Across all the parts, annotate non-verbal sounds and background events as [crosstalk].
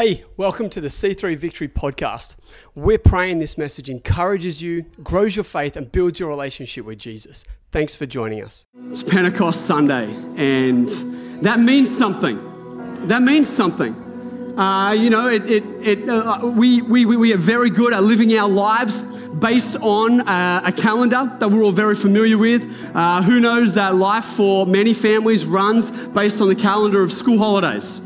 Hey, welcome to the C3 Victory podcast. We're praying this message encourages you, grows your faith, and builds your relationship with Jesus. Thanks for joining us. It's Pentecost Sunday, and that means something. That means something. Uh, you know, it, it, it, uh, we, we, we are very good at living our lives based on uh, a calendar that we're all very familiar with. Uh, who knows that life for many families runs based on the calendar of school holidays?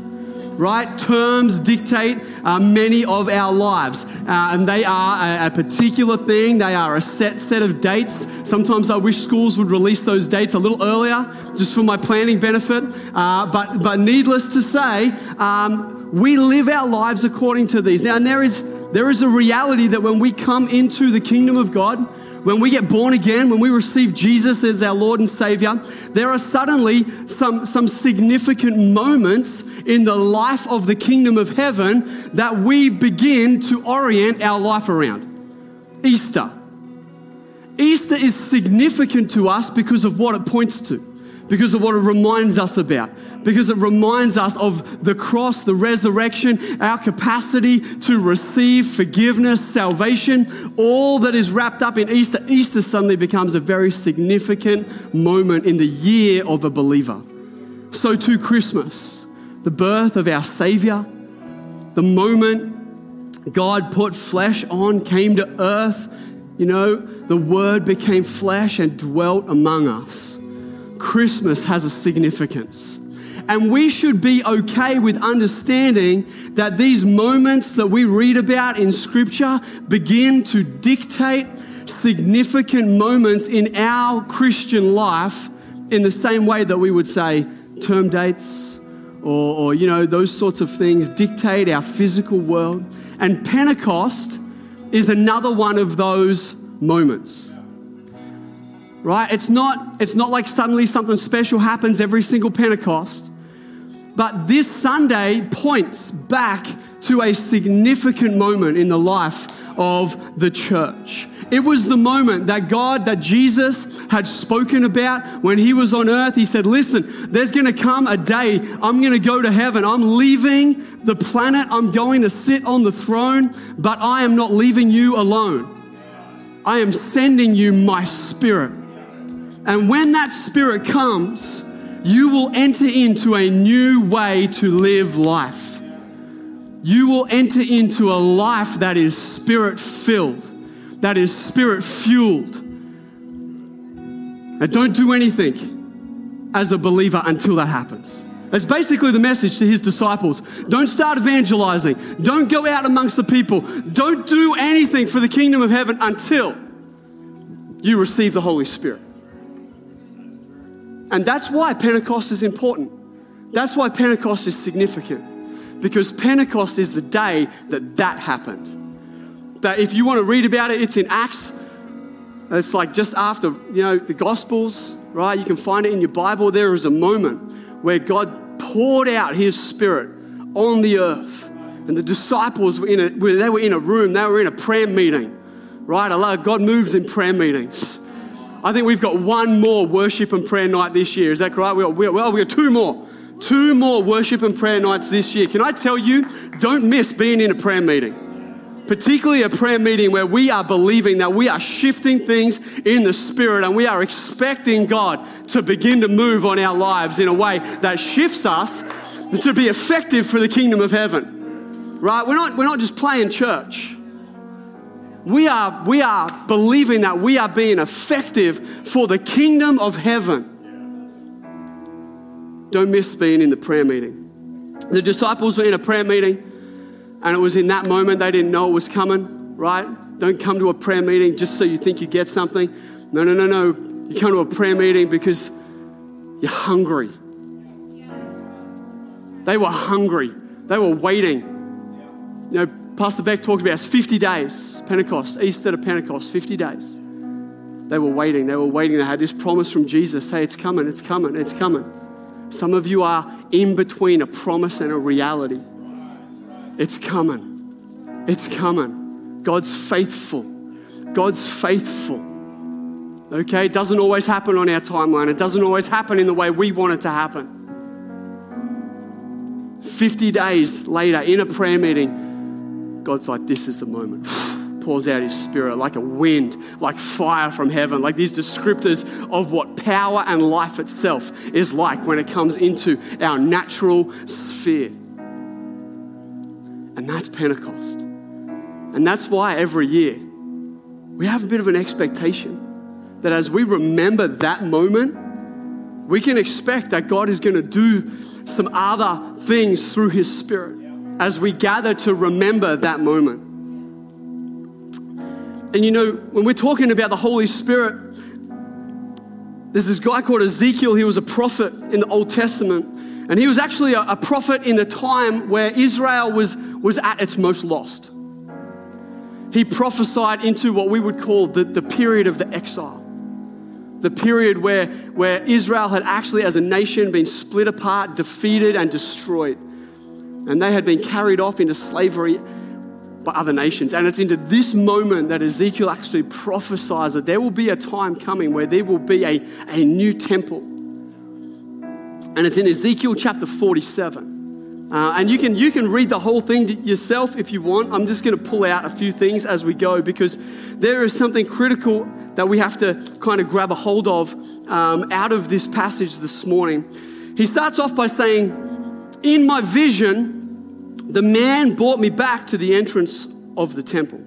Right? Terms dictate uh, many of our lives, uh, and they are a, a, particular thing. They are a set set of dates. Sometimes I wish schools would release those dates a little earlier, just for my planning benefit. Uh, but but needless to say, um, we live our lives according to these. Now, and there is there is a reality that when we come into the kingdom of God when we get born again, when we receive Jesus as our Lord and Savior, there are suddenly some, some significant moments in the life of the kingdom of heaven that we begin to orient our life around. Easter. Easter is significant to us because of what it points to, because of what it reminds us about because it reminds us of the cross, the resurrection, our capacity to receive forgiveness, salvation, all that is wrapped up in Easter. Easter suddenly becomes a very significant moment in the year of a believer. So, too, Christmas, the birth of our Savior, the moment God put flesh on, came to earth, you know, the Word became flesh and dwelt among us. Christmas has a significance. And we should be okay with understanding that these moments that we read about in Scripture begin to dictate significant moments in our Christian life in the same way that we would say term dates or, or you know, those sorts of things dictate our physical world. And Pentecost is another one of those moments right it's not it's not like suddenly something special happens every single pentecost but this Sunday points back to a significant moment in the life of the church. It was the moment that God, that Jesus had spoken about when he was on earth. He said, Listen, there's going to come a day I'm going to go to heaven. I'm leaving the planet. I'm going to sit on the throne, but I am not leaving you alone. I am sending you my spirit. And when that spirit comes, you will enter into a new way to live life. You will enter into a life that is spirit filled, that is spirit fueled. And don't do anything as a believer until that happens. That's basically the message to his disciples. Don't start evangelizing. Don't go out amongst the people. Don't do anything for the kingdom of heaven until you receive the Holy Spirit. And that's why Pentecost is important. That's why Pentecost is significant. Because Pentecost is the day that that happened. That if you want to read about it, it's in Acts. It's like just after, you know, the Gospels, right? You can find it in your Bible. There is a moment where God poured out his spirit on the earth. And the disciples were in a, they were in a room, they were in a prayer meeting, right? I God moves in prayer meetings. I think we've got one more worship and prayer night this year. Is that right? We got, we got, well, we got two more. Two more worship and prayer nights this year. Can I tell you, don't miss being in a prayer meeting particularly a prayer meeting where we are believing that we are shifting things in the spirit and we are expecting God to begin to move on our lives in a way that shifts us to be effective for the kingdom of heaven. Right? We're not, we're not just playing church. We are, we are believing that we are being effective for the kingdom of heaven. Don't miss being in the prayer meeting. The disciples were in a prayer meeting, and it was in that moment they didn't know it was coming, right? Don't come to a prayer meeting just so you think you get something. No, no, no, no. You come to a prayer meeting because you're hungry. They were hungry. They were waiting. You know, Pastor Beck talked about 50 days, Pentecost, Easter to Pentecost, 50 days. They were waiting, they were waiting. They had this promise from Jesus say, It's coming, it's coming, it's coming. Some of you are in between a promise and a reality. It's coming, it's coming. God's faithful. God's faithful. Okay? It doesn't always happen on our timeline, it doesn't always happen in the way we want it to happen. 50 days later, in a prayer meeting, God's like, This is the moment. Pours out his spirit like a wind, like fire from heaven, like these descriptors of what power and life itself is like when it comes into our natural sphere. And that's Pentecost. And that's why every year we have a bit of an expectation that as we remember that moment, we can expect that God is going to do some other things through His Spirit as we gather to remember that moment. And you know, when we're talking about the Holy Spirit, there's this guy called Ezekiel. He was a prophet in the Old Testament. And he was actually a, a prophet in the time where Israel was, was at its most lost. He prophesied into what we would call the, the period of the exile the period where, where Israel had actually, as a nation, been split apart, defeated, and destroyed. And they had been carried off into slavery by other nations. And it's into this moment that Ezekiel actually prophesies that there will be a time coming where there will be a, a new temple. And it's in Ezekiel chapter 47. Uh, and you can, you can read the whole thing yourself if you want. I'm just going to pull out a few things as we go because there is something critical that we have to kind of grab a hold of um, out of this passage this morning. He starts off by saying, In my vision, the man brought me back to the entrance of the temple.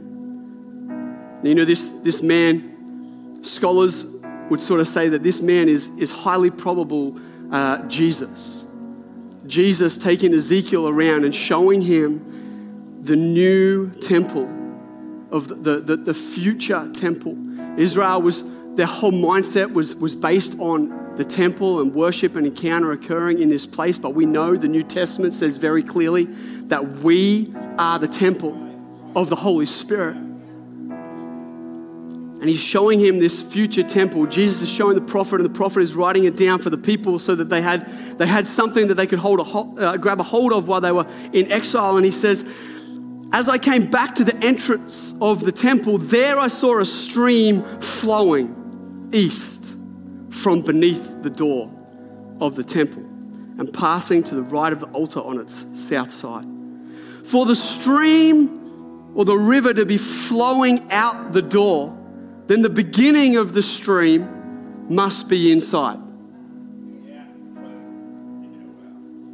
You know, this, this man, scholars would sort of say that this man is, is highly probable uh, Jesus. Jesus taking Ezekiel around and showing him the new temple, of the, the, the future temple Israel was, their whole mindset was, was based on the temple and worship and encounter occurring in this place. But we know the New Testament says very clearly that we are the temple of the Holy Spirit. And he's showing him this future temple. Jesus is showing the prophet, and the prophet is writing it down for the people so that they had, they had something that they could hold a, uh, grab a hold of while they were in exile. And he says, as I came back to the entrance of the temple, there I saw a stream flowing east from beneath the door of the temple and passing to the right of the altar on its south side. For the stream or the river to be flowing out the door, then the beginning of the stream must be inside.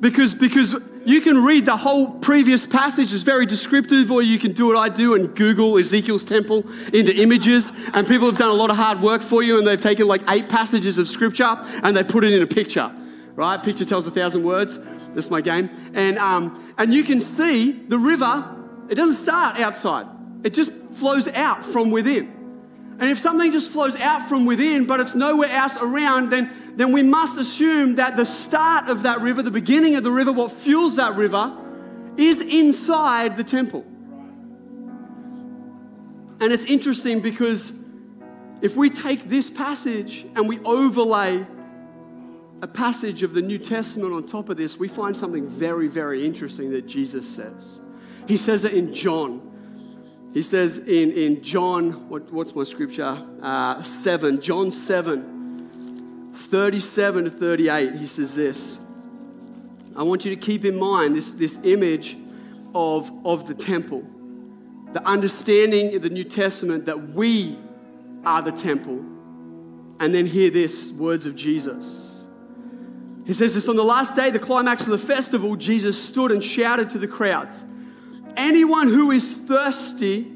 Because, because you can read the whole previous passage, it's very descriptive, or you can do what I do and Google Ezekiel's temple into images. And people have done a lot of hard work for you, and they've taken like eight passages of scripture and they put it in a picture, right? Picture tells a thousand words. That's my game. And, um, and you can see the river, it doesn't start outside, it just flows out from within. And if something just flows out from within, but it's nowhere else around, then then we must assume that the start of that river, the beginning of the river, what fuels that river, is inside the temple. And it's interesting because if we take this passage and we overlay a passage of the New Testament on top of this, we find something very, very interesting that Jesus says. He says it in John. He says in, in John, what, what's my scripture? Uh, 7, John 7. 37 to 38, he says this. I want you to keep in mind this, this image of, of the temple, the understanding of the New Testament that we are the temple. And then hear this words of Jesus. He says this on the last day, the climax of the festival, Jesus stood and shouted to the crowds Anyone who is thirsty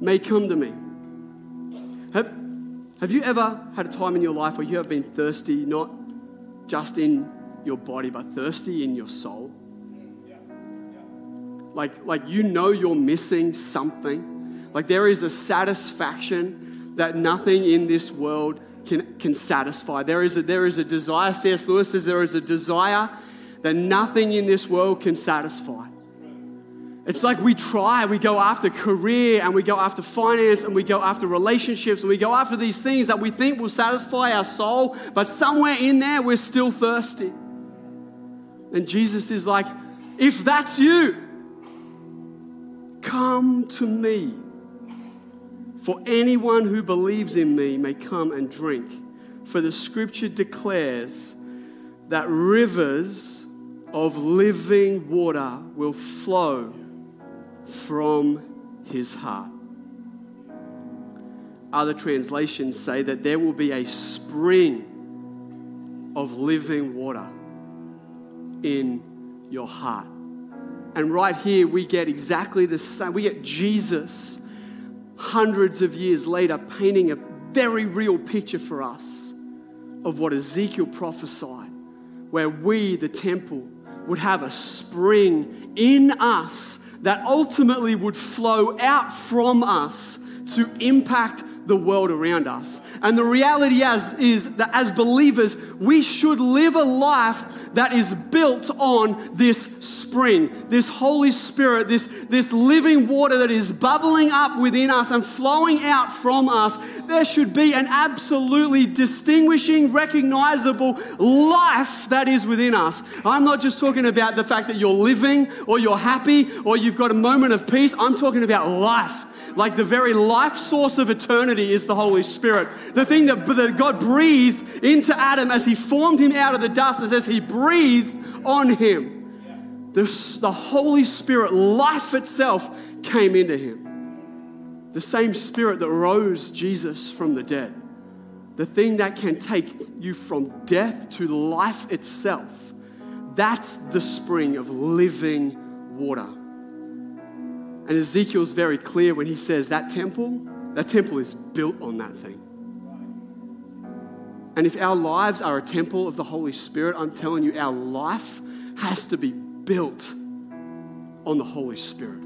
may come to me. Have, have you ever had a time in your life where you have been thirsty, not just in your body, but thirsty in your soul? Like, like you know you're missing something. Like there is a satisfaction that nothing in this world can, can satisfy. There is, a, there is a desire, C.S. Lewis says, there is a desire that nothing in this world can satisfy. It's like we try, we go after career and we go after finance and we go after relationships and we go after these things that we think will satisfy our soul, but somewhere in there we're still thirsty. And Jesus is like, if that's you, come to me. For anyone who believes in me may come and drink. For the scripture declares that rivers of living water will flow from his heart. Other translations say that there will be a spring of living water in your heart. And right here, we get exactly the same. We get Jesus hundreds of years later painting a very real picture for us of what Ezekiel prophesied, where we, the temple, would have a spring in us that ultimately would flow out from us to impact the world around us. And the reality as, is that as believers, we should live a life that is built on this spring, this Holy Spirit, this, this living water that is bubbling up within us and flowing out from us. There should be an absolutely distinguishing, recognizable life that is within us. I'm not just talking about the fact that you're living or you're happy or you've got a moment of peace. I'm talking about life like the very life source of eternity is the Holy Spirit. The thing that, that God breathed into Adam as he formed him out of the dust, as he breathed on him, the, the Holy Spirit, life itself, came into him. The same Spirit that rose Jesus from the dead. The thing that can take you from death to life itself. That's the spring of living water. And Ezekiel's very clear when he says that temple, that temple is built on that thing. And if our lives are a temple of the Holy Spirit, I'm telling you, our life has to be built on the Holy Spirit.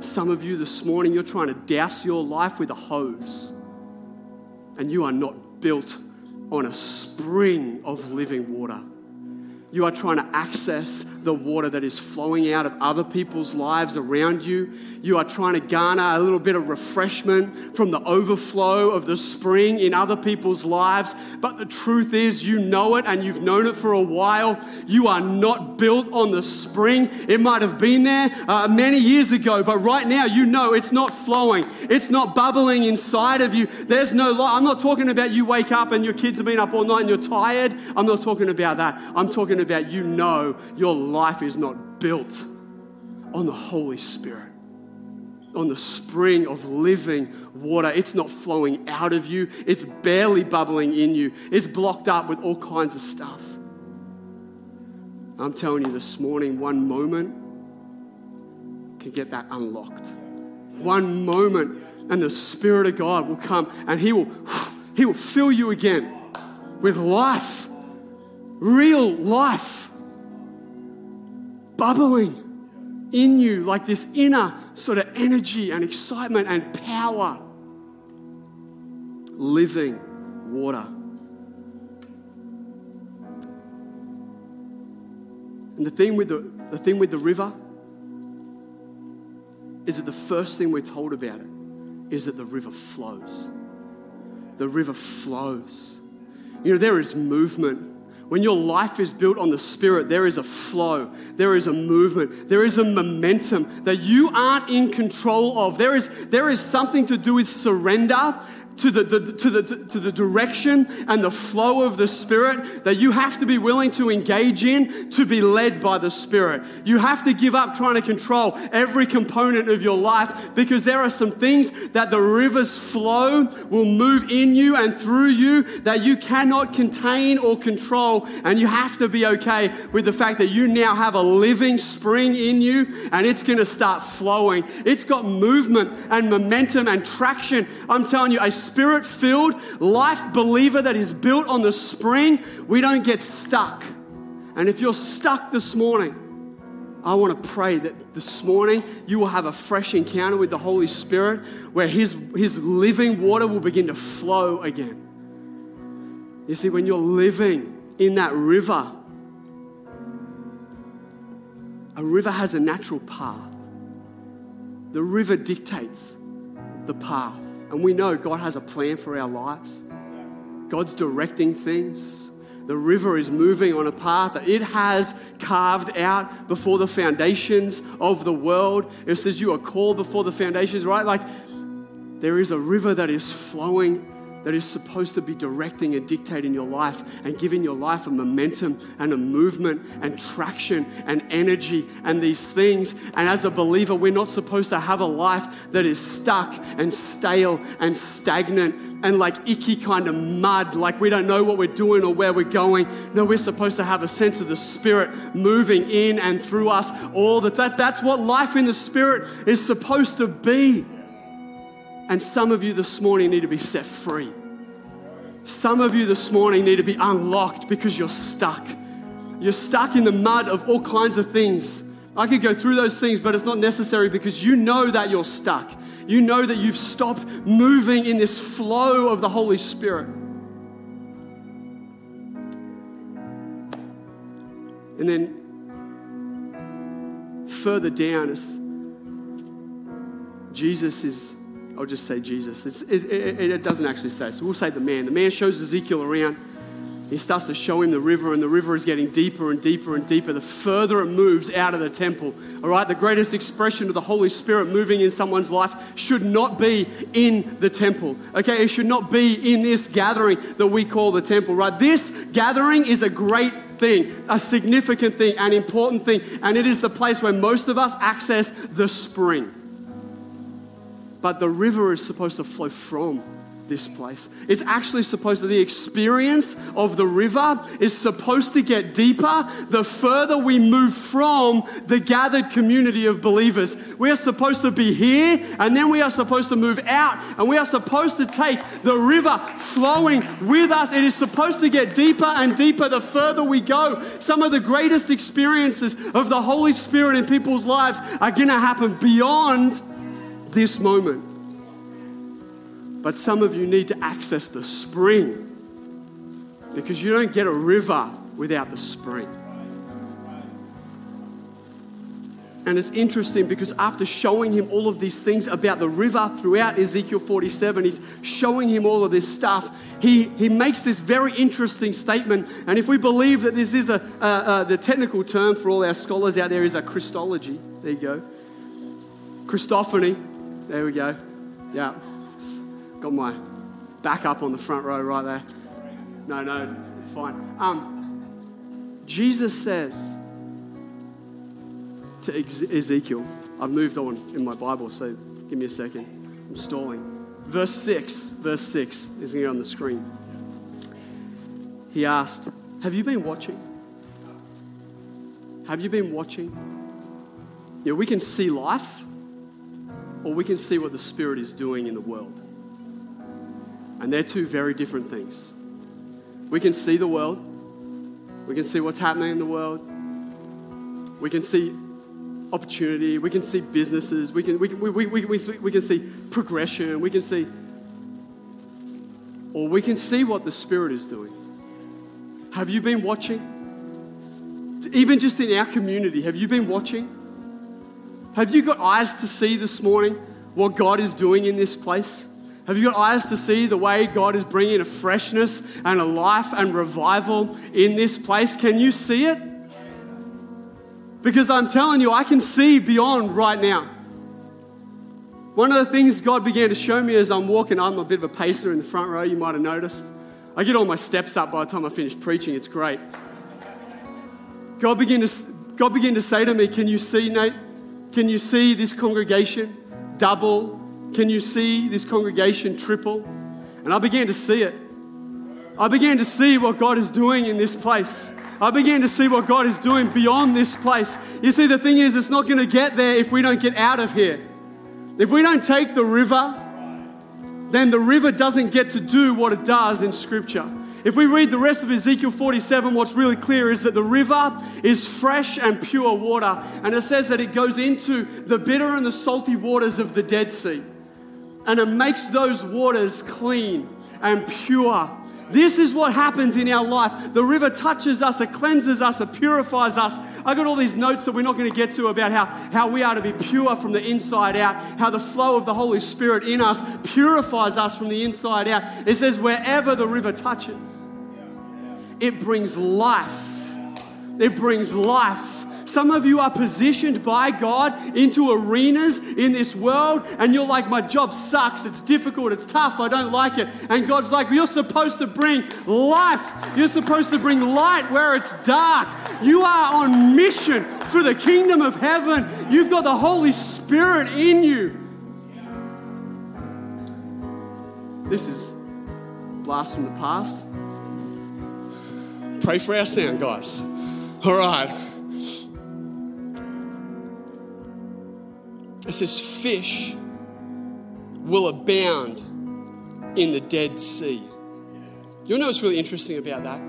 Some of you this morning, you're trying to douse your life with a hose, and you are not built on a spring of living water. You are trying to access the water that is flowing out of other people's lives around you. You are trying to garner a little bit of refreshment from the overflow of the spring in other people's lives. But the truth is, you know it and you've known it for a while. You are not built on the spring. It might have been there uh, many years ago, but right now you know it's not flowing. It's not bubbling inside of you. There's no light. I'm not talking about you wake up and your kids have been up all night and you're tired. I'm not talking about that. I'm talking about you know your life is not built on the Holy Spirit on the spring of living water. It's not flowing out of you, it's barely bubbling in you. It's blocked up with all kinds of stuff. I'm telling you this morning, one moment can get that unlocked. One moment, and the Spirit of God will come and He will, [sighs] he will fill you again with life, real life, bubbling in you like this inner sort of energy and excitement and power. Living water. And the thing with the, the thing with the river is that the first thing we're told about it is that the river flows. The river flows. You know, there is movement when your life is built on the Spirit, there is a flow, there is a movement, there is a momentum that you aren't in control of. There is, there is something to do with surrender to the, the, to, the, to the direction and the flow of the Spirit that you have to be willing to engage in to be led by the Spirit. You have to give up trying to control every component of your life because there are some things that the river's flow will move in you and through you that you cannot contain or control. And you have to be okay with the fact that you now have a living spring in you and it's going to start flowing. It's got movement and momentum and traction. I'm telling you, a spirit filled life believer that is built on the spring, we don't get stuck. And if you're stuck this morning, I want to pray that this morning you will have a fresh encounter with the Holy Spirit where His, His living water will begin to flow again. You see, when you're living in that river, a river has a natural path. The river dictates the path. And we know God has a plan for our lives. God's directing things. The river is moving on a path that it has carved out before the foundations of the world. It says you are called before the foundations, right? Like there is a river that is flowing that is supposed to be directing and dictating your life and giving your life a momentum and a movement and traction and energy and these things. And as a believer, we're not supposed to have a life that is stuck and stale and stagnant and like icky kind of mud, like we don't know what we're doing or where we're going. No, we're supposed to have a sense of the Spirit moving in and through us. All that, that that's what life in the Spirit is supposed to be. And some of you this morning need to be set free. Some of you this morning need to be unlocked because you're stuck. You're stuck in the mud of all kinds of things. I could go through those things, but it's not necessary because you know that you're stuck. You know that you've stopped moving in this flow of the Holy Spirit. And then further down, Jesus is, I'll just say Jesus. It, it, it, doesn't actually say, so we'll say the man. The man shows Ezekiel around he starts to show him the river, and the river is getting deeper and deeper and deeper the further it moves out of the temple. All right, the greatest expression of the Holy Spirit moving in someone's life should not be in the temple. Okay, it should not be in this gathering that we call the temple, right? This gathering is a great thing, a significant thing, an important thing, and it is the place where most of us access the spring. But the river is supposed to flow from this place. It's actually supposed to, the experience of the river is supposed to get deeper the further we move from the gathered community of believers. We are supposed to be here and then we are supposed to move out and we are supposed to take the river flowing with us. It is supposed to get deeper and deeper the further we go. Some of the greatest experiences of the Holy Spirit in people's lives are going to happen beyond this moment. But some of you need to access the spring because you don't get a river without the spring. And it's interesting because after showing him all of these things about the river throughout Ezekiel 47, he's showing him all of this stuff. He, he makes this very interesting statement. And if we believe that this is a, the technical term for all our scholars out there is a Christology, there you go. Christophany, there we go. Yeah. Got my back up on the front row right there. No, no, it's fine. Um, Jesus says to Ezekiel, I've moved on in my Bible, so give me a second. I'm stalling. Verse 6, verse 6 is here on the screen. He asked, Have you been watching? Have you been watching? Yeah, we can see life, or we can see what the Spirit is doing in the world. And they're two very different things. We can see the world, we can see what's happening in the world, we can see opportunity, we can see businesses, we can, we, we, we, we, we, can see progression, we can see, or we can see what the Spirit is doing. Have you been watching? Even just in our community, have you been watching? Have you got eyes to see this morning what God is doing in this place? Have you got eyes to see the way God is bringing a freshness and a life and revival in this place? Can you see it? Because I'm telling you, I can see beyond right now. One of the things God began to show me as I'm walking, I'm a bit of a pacer in the front row, you might have noticed. I get all my steps up by the time I finish preaching, it's great. God began to, God began to say to me, Can you see, Nate? Can you see this congregation double can you see this congregation triple? And I began to see it. I began to see what God is doing in this place. I began to see what God is doing beyond this place. You see, the thing is, it's not going to get there if we don't get out of here. If we don't take the river, then the river doesn't get to do what it does in Scripture. If we read the rest of Ezekiel 47, what's really clear is that the river is fresh and pure water. And it says that it goes into the bitter and the salty waters of the Dead Sea and it makes those waters clean and pure. This is what happens in our life. The river touches us, it cleanses us, it purifies us. I got all these notes that we're not going to get to about how, how we are to be pure from the inside out, how the flow of the Holy Spirit in us purifies us from the inside out. It says, wherever the river touches, it brings life. It brings life Some of you are positioned by God into arenas in this world, and you're like, My job sucks. It's difficult. It's tough. I don't like it. And God's like, You're supposed to bring life. You're supposed to bring light where it's dark. You are on mission for the kingdom of heaven. You've got the Holy Spirit in you. This is blast from the past. Pray for our sound, guys. All right. It says, fish will abound in the Dead Sea. You'll know what's really interesting about that?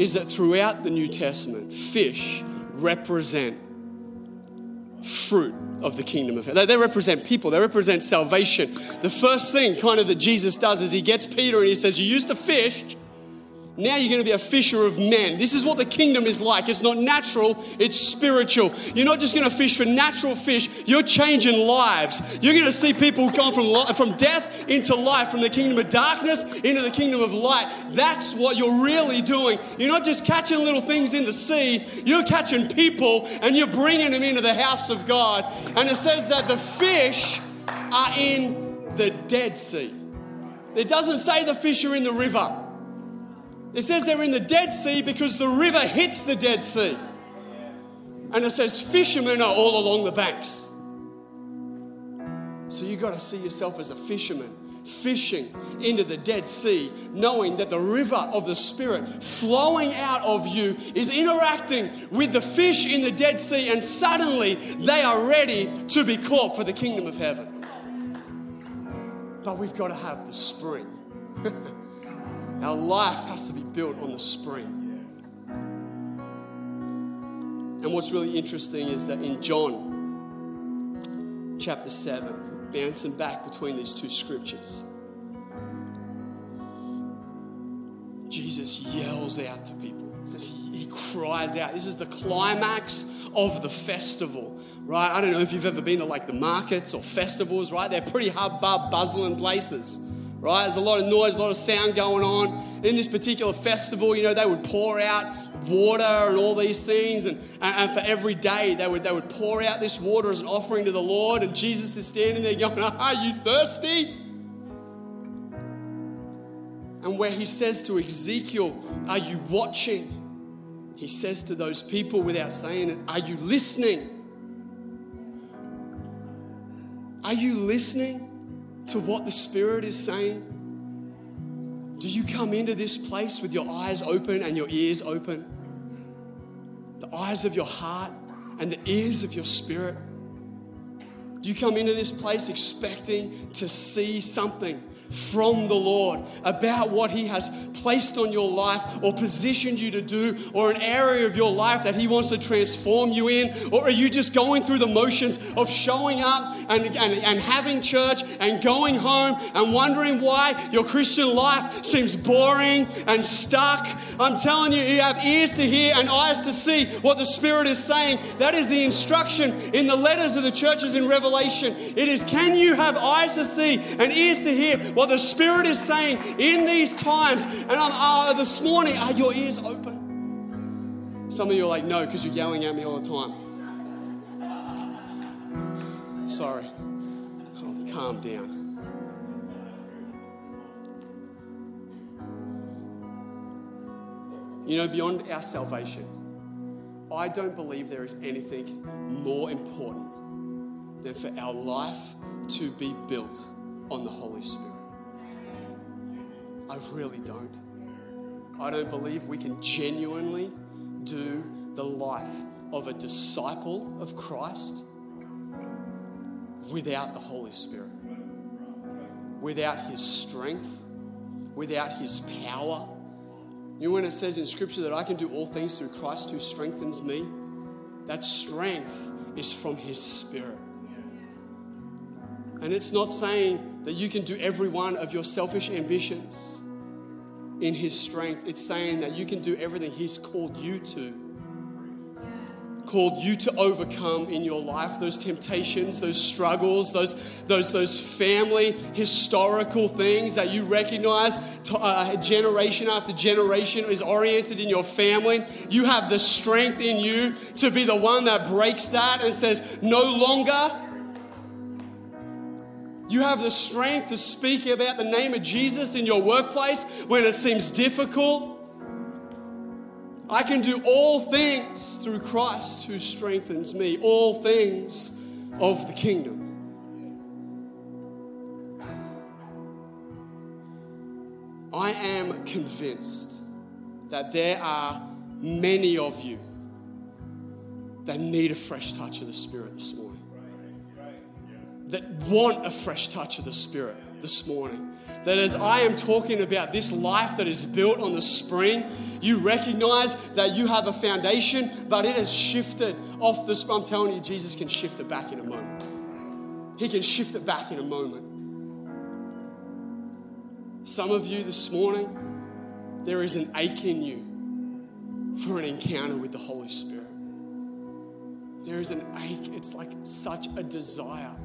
Is that throughout the New Testament, fish represent fruit of the kingdom of heaven. They represent people, they represent salvation. The first thing, kind of, that Jesus does is he gets Peter and he says, You used to fish, now you're going to be a fisher of men. This is what the kingdom is like. It's not natural, it's spiritual. You're not just going to fish for natural fish, you're changing lives. You're going to see people going from, from death into life, from the kingdom of darkness into the kingdom of light. That's what you're really doing. You're not just catching little things in the sea, you're catching people and you're bringing them into the house of God. And it says that the fish are in the Dead Sea. It doesn't say the fish are in the river. It says they're in the Dead Sea because the river hits the Dead Sea. And it says fishermen are all along the banks. So you've got to see yourself as a fisherman fishing into the Dead Sea, knowing that the river of the Spirit flowing out of you is interacting with the fish in the Dead Sea, and suddenly they are ready to be caught for the kingdom of heaven. But we've got to have the spring. [laughs] Our life has to be built on the spring. And what's really interesting is that in John chapter 7, bouncing back between these two scriptures, Jesus yells out to people. It says he, he cries out. This is the climax of the festival, right? I don't know if you've ever been to like the markets or festivals, right? They're pretty hubbub, bustling places right? There's a lot of noise, a lot of sound going on. In this particular festival, you know, they would pour out water and all these things, and, and, for every day they would, they would pour out this water as an offering to the Lord, and Jesus is standing there going, [laughs] Are you thirsty? And where he says to Ezekiel, Are you watching? He says to those people without saying it, Are you listening? Are you listening? To what the Spirit is saying? Do you come into this place with your eyes open and your ears open? The eyes of your heart and the ears of your spirit? Do you come into this place expecting to see something? from the Lord about what He has placed on your life or positioned you to do, or an area of your life that He wants to transform you in? Or are you just going through the motions of showing up and, and, and having church and going home and wondering why your Christian life seems boring and stuck? I'm telling you, you have ears to hear and eyes to see what the Spirit is saying. That is the instruction in the letters of the churches in Revelation. It is, can you have eyes to see and ears to hear what the Spirit is saying in these times. And uh, this morning, are your ears open? Some of you are like, no, because you're yelling at me all the time. Sorry. Oh, calm down. You know, beyond our salvation, I don't believe there is anything more important than for our life to be built on the Holy Spirit. I really don't. I don't believe we can genuinely do the life of a disciple of Christ without the Holy Spirit, without His strength, without His power. You know, when it says in Scripture that I can do all things through Christ who strengthens me, that strength is from His Spirit. And it's not saying that you can do every one of your selfish ambitions in His strength. It's saying that you can do everything He's called you to called you to overcome in your life those temptations, those struggles, those, those, those family historical things that you recognize to, uh, generation after generation is oriented in your family. You have the strength in you to be the one that breaks that and says, No longer. You have the strength to speak about the name of Jesus in your workplace when it seems difficult. I can do all things through Christ who strengthens me, all things of the kingdom. I am convinced that there are many of you that need a fresh touch of the Spirit this morning, that want a fresh touch of the Spirit this morning. That as I am talking about this life that is built on the spring, you recognize that you have a foundation, but it has shifted off the spring. I'm telling you, Jesus can shift it back in a moment. He can shift it back in a moment. Some of you this morning, there is an ache in you for an encounter with the Holy Spirit. There is an ache. It's like such a desire.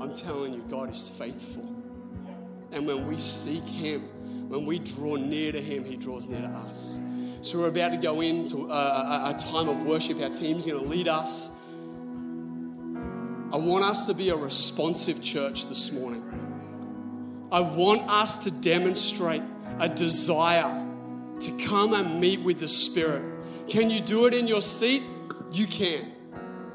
I'm telling you, God is faithful. And when we seek Him, when we draw near to Him, He draws near to us. So we're about to go into a, a, time of worship. Our team's going to lead us. I want us to be a responsive church this morning. I want us to demonstrate a desire to come and meet with the Spirit. Can you do it in your seat? You can.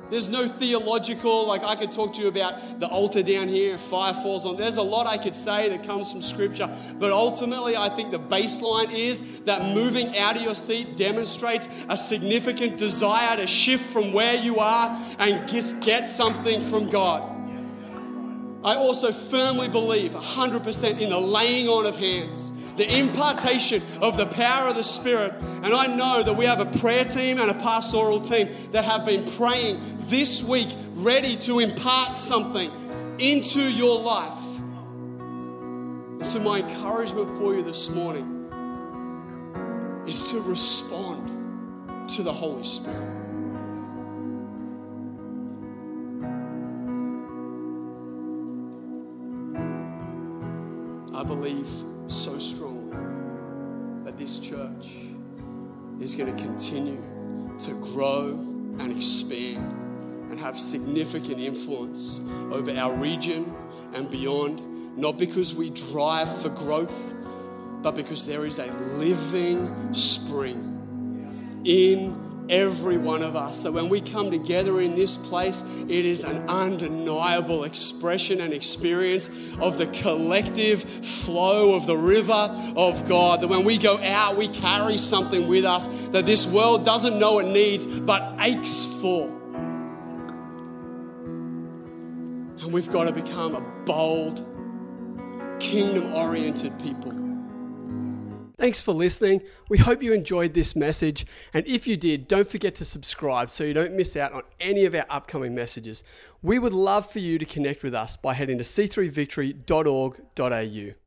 There's no theological, like I could talk to you about the altar down here, and fire falls on. There's a lot I could say that comes from scripture, but ultimately, I think the baseline is that moving out of your seat demonstrates a significant desire to shift from where you are and just get something from God. I also firmly believe 100% in the laying on of hands the impartation of the power of the Spirit. And I know that we have a prayer team and a pastoral team that have been praying this week, ready to impart something into your life. So, my encouragement for you this morning is to respond to the Holy Spirit. I believe so strongly that this church is going to continue to grow and expand and have significant influence over our region and beyond, not because we drive for growth, but because there is a living spring in every one of us. So when we come together in this place, it is an undeniable expression and experience of the collective flow of the river of God. That when we go out, we carry something with us that this world doesn't know it needs, but aches for. And we've got to become a bold, kingdom oriented people. Thanks for listening. We hope you enjoyed this message. And if you did, don't forget to subscribe so you don't miss out on any of our upcoming messages. We would love for you to connect with us by heading to c3victory.org.au.